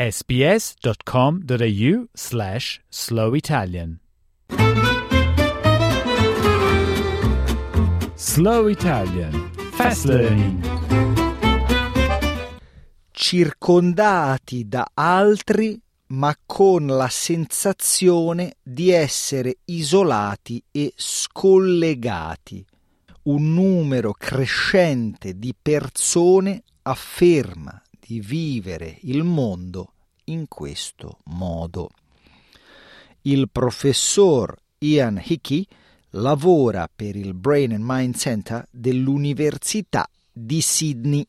sbs.com.au slash slow Italian. Slow Italian Fast Learning circondati da altri ma con la sensazione di essere isolati e scollegati. Un numero crescente di persone afferma di vivere il mondo in questo modo. Il professor Ian Hickey lavora per il Brain and Mind Center dell'Università di Sydney.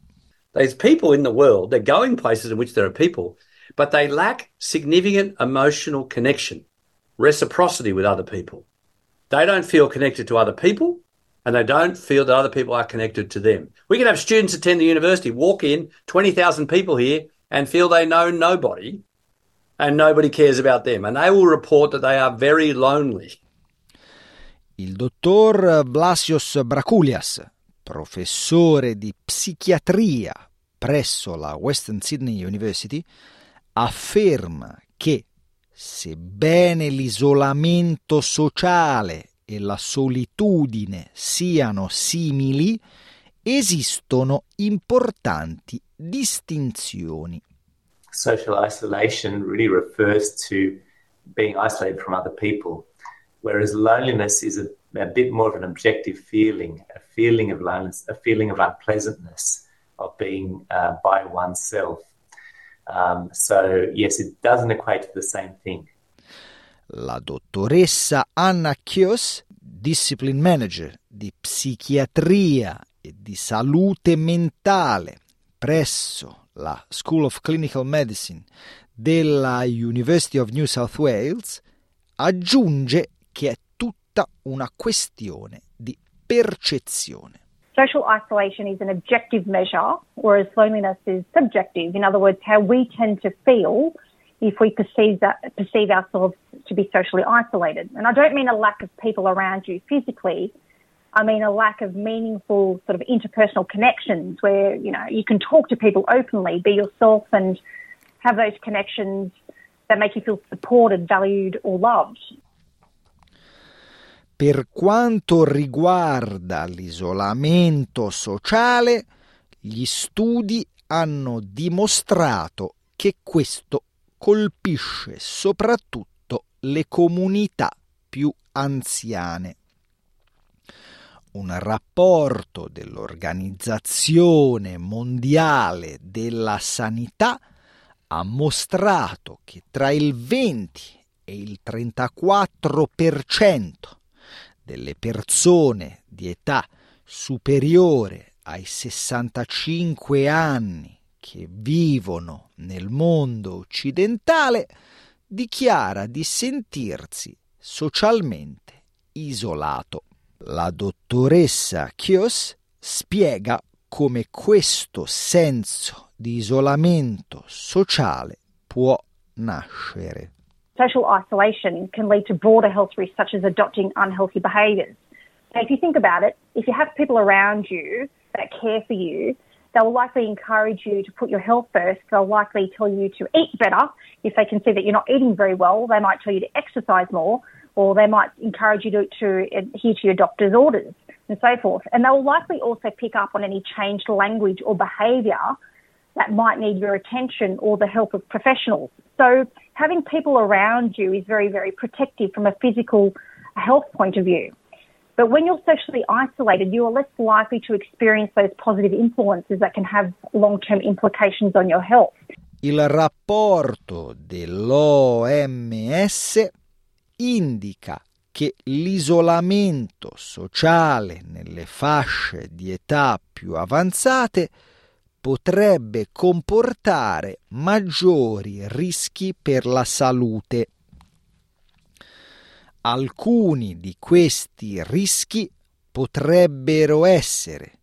There's people in the world, they're going places in which there are people, but they lack significant emotional connection, reciprocity with other people. They don't feel connected to other people and they don't feel that other people are connected to them. We can have students attend the university, walk in, 20,000 people here, and feel they know nobody and nobody cares about them. And they will report that they are very lonely. Il dottor Blasios Braculias, professore di psichiatria presso la Western Sydney University, afferma che sebbene l'isolamento sociale e la solitudine siano simili, esistono importanti distinzioni. Social isolation really refers to being isolated from other people, whereas loneliness is a, a bit more of an objective feeling, a feeling of loneliness, a feeling of unpleasantness, of being uh, by oneself. Um, so, yes, it doesn't equate to the same thing. La dottoressa Anna Chios, discipline manager di psichiatria e di salute mentale presso la School of Clinical Medicine della University of New South Wales, aggiunge che è tutta una questione di percezione. Social isolation is an objective measure, whereas loneliness is subjective. In other words, how we tend to feel if we perceive that perceive ourselves to be socially isolated. And I don't mean a lack of people around you physically. I mean a lack of meaningful sort of interpersonal connections where, you know, you can talk to people openly, be yourself and have those connections that make you feel supported, valued or loved. Per quanto riguarda l'isolamento sociale, gli studi hanno dimostrato che questo colpisce soprattutto le comunità più anziane. Un rapporto dell'Organizzazione Mondiale della Sanità ha mostrato che tra il 20 e il 34% delle persone di età superiore ai 65 anni che vivono nel mondo occidentale dichiara di sentirsi socialmente isolato. La dottoressa Chios spiega come questo senso di isolamento sociale può nascere. Social isolation can lead to broader health risks such as adopting unhealthy behaviours. If you think about it, if you have people around you that care for you, they'll likely encourage you to put your health first. They'll likely tell you to eat better. If they can see that you're not eating very well, they might tell you to exercise more, or they might encourage you to, to adhere to your doctor's orders and so forth. And they'll likely also pick up on any changed language or behaviour that might need your attention or the help of professionals. So having people around you is very, very protective from a physical health point of view. But when you're socially isolated, you are less likely to experience those positive influences that can have long term implications on your health. Il rapporto dell'OMS indica che l'isolamento sociale nelle fasce di età più avanzate potrebbe comportare maggiori rischi per la salute. Alcuni di questi rischi potrebbero essere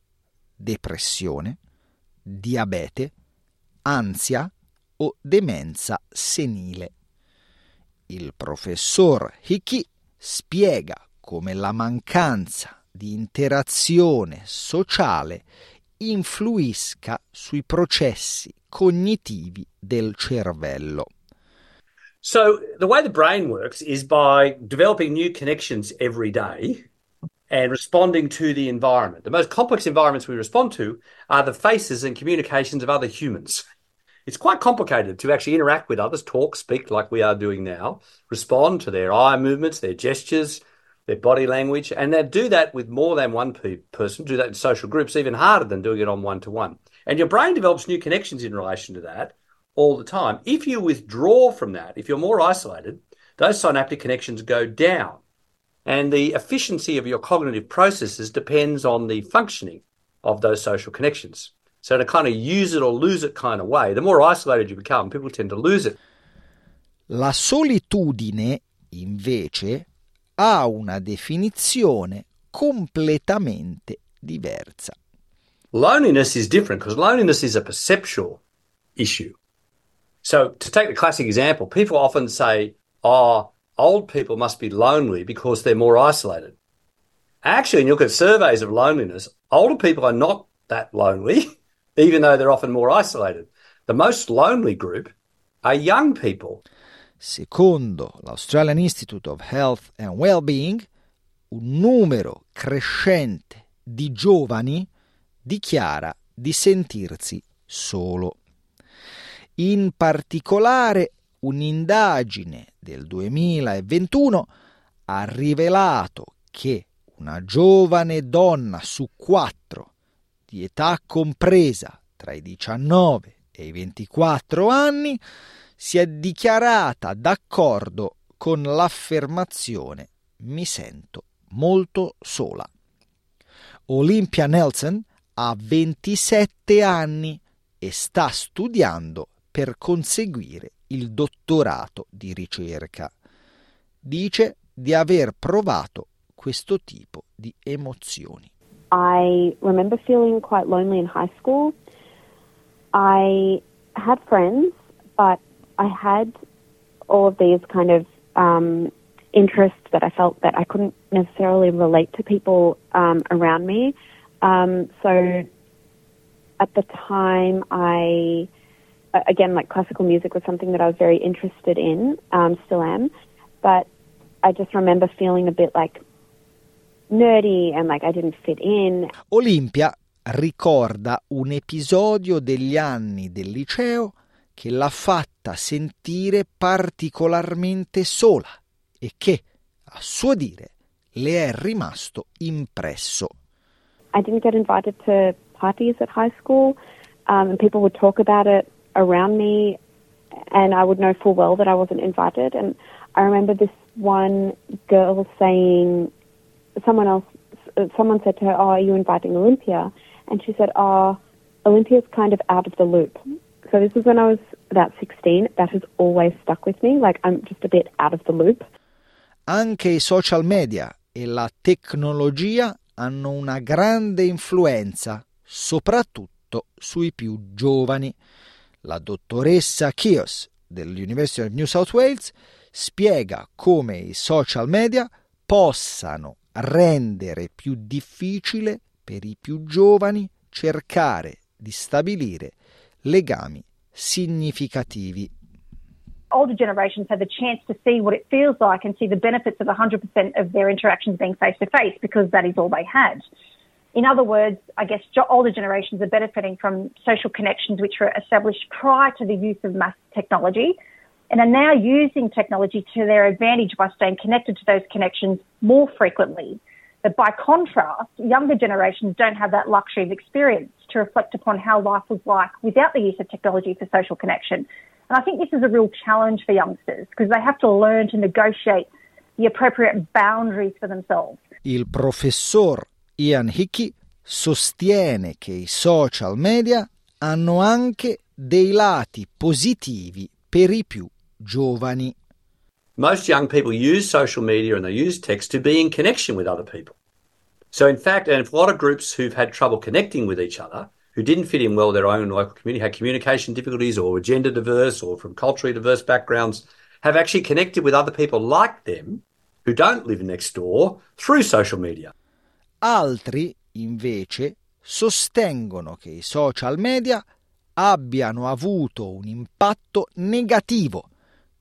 depressione, diabete, ansia o demenza senile. Il professor Hickey spiega come la mancanza di interazione sociale influisca sui processi cognitivi del cervello. So, the way the brain works is by developing new connections every day and responding to the environment. The most complex environments we respond to are the faces and communications of other humans. It's quite complicated to actually interact with others, talk, speak like we are doing now, respond to their eye movements, their gestures, their body language, and they do that with more than one pe- person, do that in social groups, even harder than doing it on one to one. And your brain develops new connections in relation to that all the time. If you withdraw from that, if you're more isolated, those synaptic connections go down. And the efficiency of your cognitive processes depends on the functioning of those social connections. So, in a kind of use it or lose it kind of way, the more isolated you become, people tend to lose it. La solitudine, invece, ha una definizione completamente diversa. Loneliness is different because loneliness is a perceptual issue. So, to take the classic example, people often say, oh, old people must be lonely because they're more isolated. Actually, when you look at surveys of loneliness, older people are not that lonely, even though they're often more isolated. The most lonely group are young people. Secondo l'Australian Institute of Health and Wellbeing, un numero crescente di giovani dichiara di sentirsi solo. In particolare, un'indagine del 2021 ha rivelato che una giovane donna su quattro di età compresa tra i 19 e i 24 anni si è dichiarata d'accordo con l'affermazione mi sento molto sola. Olympia Nelson ha 27 anni e sta studiando per conseguire il dottorato di ricerca. Dice di aver provato questo tipo di emozioni. I remember feeling quite lonely in high school. I had friends, but I had all of these kind of um, interests that I felt that I couldn't necessarily relate to people um, around me. Um, so at the time, I again like classical music was something that I was very interested in, um, still am, but I just remember feeling a bit like nerdy and like I didn't fit in. Olimpia ricorda un episodio degli anni del liceo che l'ha fatta sentire particolarmente sola e che, a suo dire, le è rimasto impresso. I didn't get invited to parties at high school, um, and people would talk about it around me, and I would know full well that I wasn't invited. And I remember this one girl saying, someone else, someone said to her, "Oh, are you inviting Olympia?" And she said, "Oh, Olympia's kind of out of the loop." So this was when I was about 16. That has always stuck with me. Like I'm just a bit out of the loop. Anche i social media e la tecnologia hanno una grande influenza, soprattutto sui più giovani. La dottoressa Kios dell'University of New South Wales spiega come i social media possano rendere più difficile per i più giovani cercare di stabilire legami significativi. Older generations have the chance to see what it feels like and see the benefits of 100% of their interactions being face to face because that is all they had. In other words, I guess older generations are benefiting from social connections which were established prior to the use of mass technology and are now using technology to their advantage by staying connected to those connections more frequently. But by contrast, younger generations don't have that luxury of experience to reflect upon how life was like without the use of technology for social connection. And I think this is a real challenge for youngsters because they have to learn to negotiate the appropriate boundaries for themselves. Il professor Ian Hickey sostiene che i social media hanno anche dei lati positivi per i più giovani. most young people use social media and they use text to be in connection with other people. So, in fact, and a lot of groups who've had trouble connecting with each other, who didn't fit in well with their own local community, had communication difficulties or were gender diverse or from culturally diverse backgrounds, have actually connected with other people like them who don't live next door through social media. Altri, invece, sostengono che i social media abbiano avuto un impatto negativo,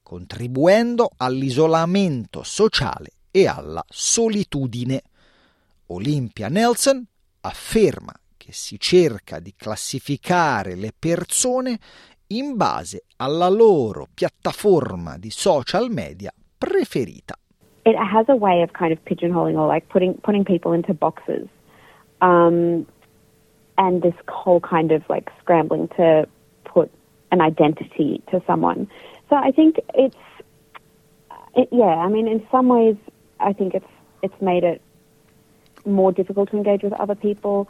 contribuendo all'isolamento sociale e alla solitudine. Olympia Nelson afferma che si cerca di classificare le persone in base alla loro piattaforma di social media preferita. It has a way of kind of pigeonholing or like putting putting people into boxes. Um, and this whole kind of like scrambling to put an identity to someone. So I think it's, it, yeah, I mean, in some ways, I think it's it's made it more difficult to engage with other people.